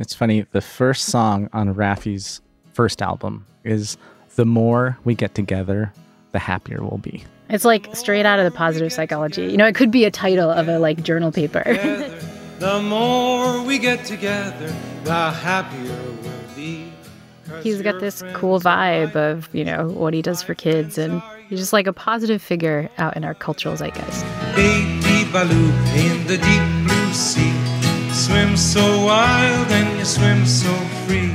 It's funny, the first song on Raffi's first album is The More We Get Together, the Happier We'll Be. It's like straight out of the positive psychology. You know, it could be a title of a like journal paper. the more we get together, the happier we'll be. He's got this cool vibe of, you know, what he does for kids and he's just like a positive figure out in our cultural zeitgeist. Baby Beluga in the deep blue sea. Swim so wild and you swim so free.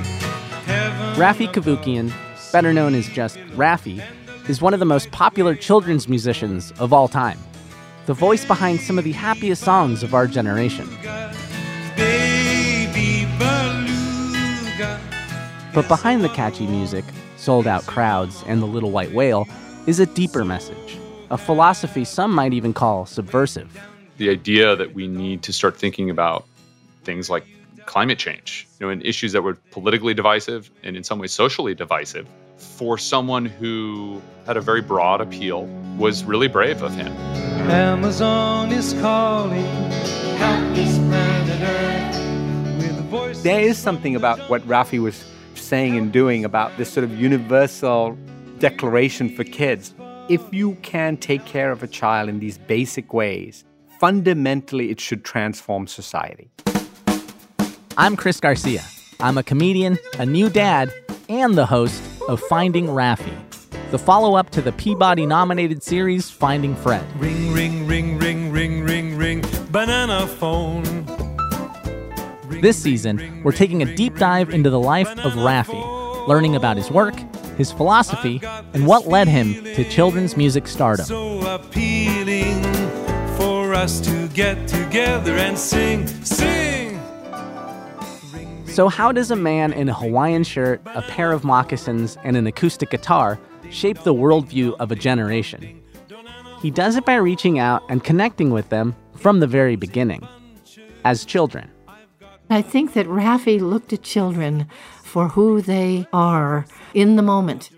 Heaven Raffi Cavoukian, better known as just Raffi, is one of the most popular children's musicians of all time. The voice behind some of the happiest songs of our generation. But behind the catchy music, sold out crowds, and the little white whale is a deeper message, a philosophy some might even call subversive. the idea that we need to start thinking about things like climate change, you know, and issues that were politically divisive and in some ways socially divisive, for someone who had a very broad appeal was really brave of him. Amazon is calling. Help this planet Earth with voice. There is something about what Raffi was saying and doing about this sort of universal declaration for kids. If you can take care of a child in these basic ways, fundamentally it should transform society. I'm Chris Garcia. I'm a comedian, a new dad, and the host of Finding Raffi, the follow up to the Peabody nominated series Finding Fred. Ring, ring, ring, ring, ring, ring, ring. Banana phone. This season, we're taking a deep dive into the life of Raffi, learning about his work, his philosophy, and what led him to children's music stardom. So appealing for us to get together and sing, sing. So, how does a man in a Hawaiian shirt, a pair of moccasins, and an acoustic guitar shape the worldview of a generation? He does it by reaching out and connecting with them from the very beginning, as children. I think that Raffi looked at children for who they are in the moment.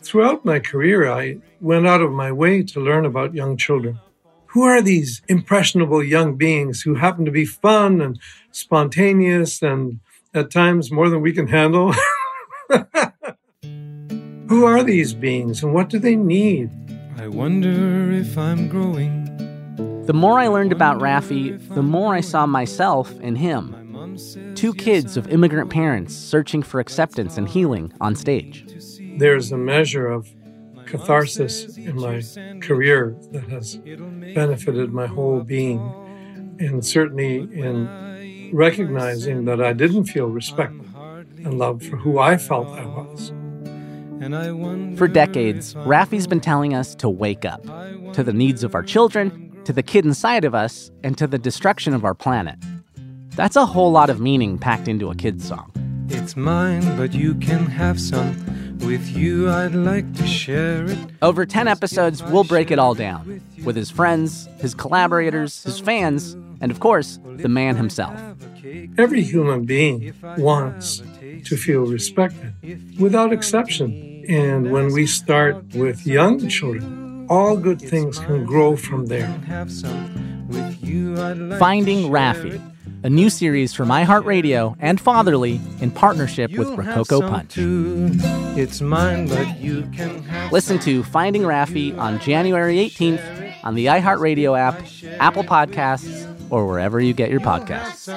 Throughout my career, I went out of my way to learn about young children. Who are these impressionable young beings who happen to be fun and spontaneous and at times more than we can handle? Who are these beings and what do they need? I wonder if I'm growing. The more I learned about Raffi, the more I saw myself in him. Two kids of immigrant parents searching for acceptance and healing on stage. There's a measure of catharsis in my career that has benefited my whole being, and certainly in recognizing that I didn't feel respect and love for who I felt I was. And I wonder For decades, Raffi's been telling us to wake up to the needs of our children, to the kid inside of us, and to the destruction of our planet. That's a whole lot of meaning packed into a kid's song. it's mine, but you can have some. With you, I'd like to share it. Over 10 episodes, we'll break it all down with his friends, his collaborators, his fans, and of course, the man himself. Every human being wants to feel respected without exception. And when we start with young children, all good things can grow from there. Have some. With you, I'd like Finding to share Raffi, it. A new series from iHeartRadio and Fatherly in partnership with You'll Rococo Punch. too. It's mine, but you can have Listen to Finding Raffi on January 18th on the iHeartRadio app, Apple Podcasts, or wherever you get your podcasts.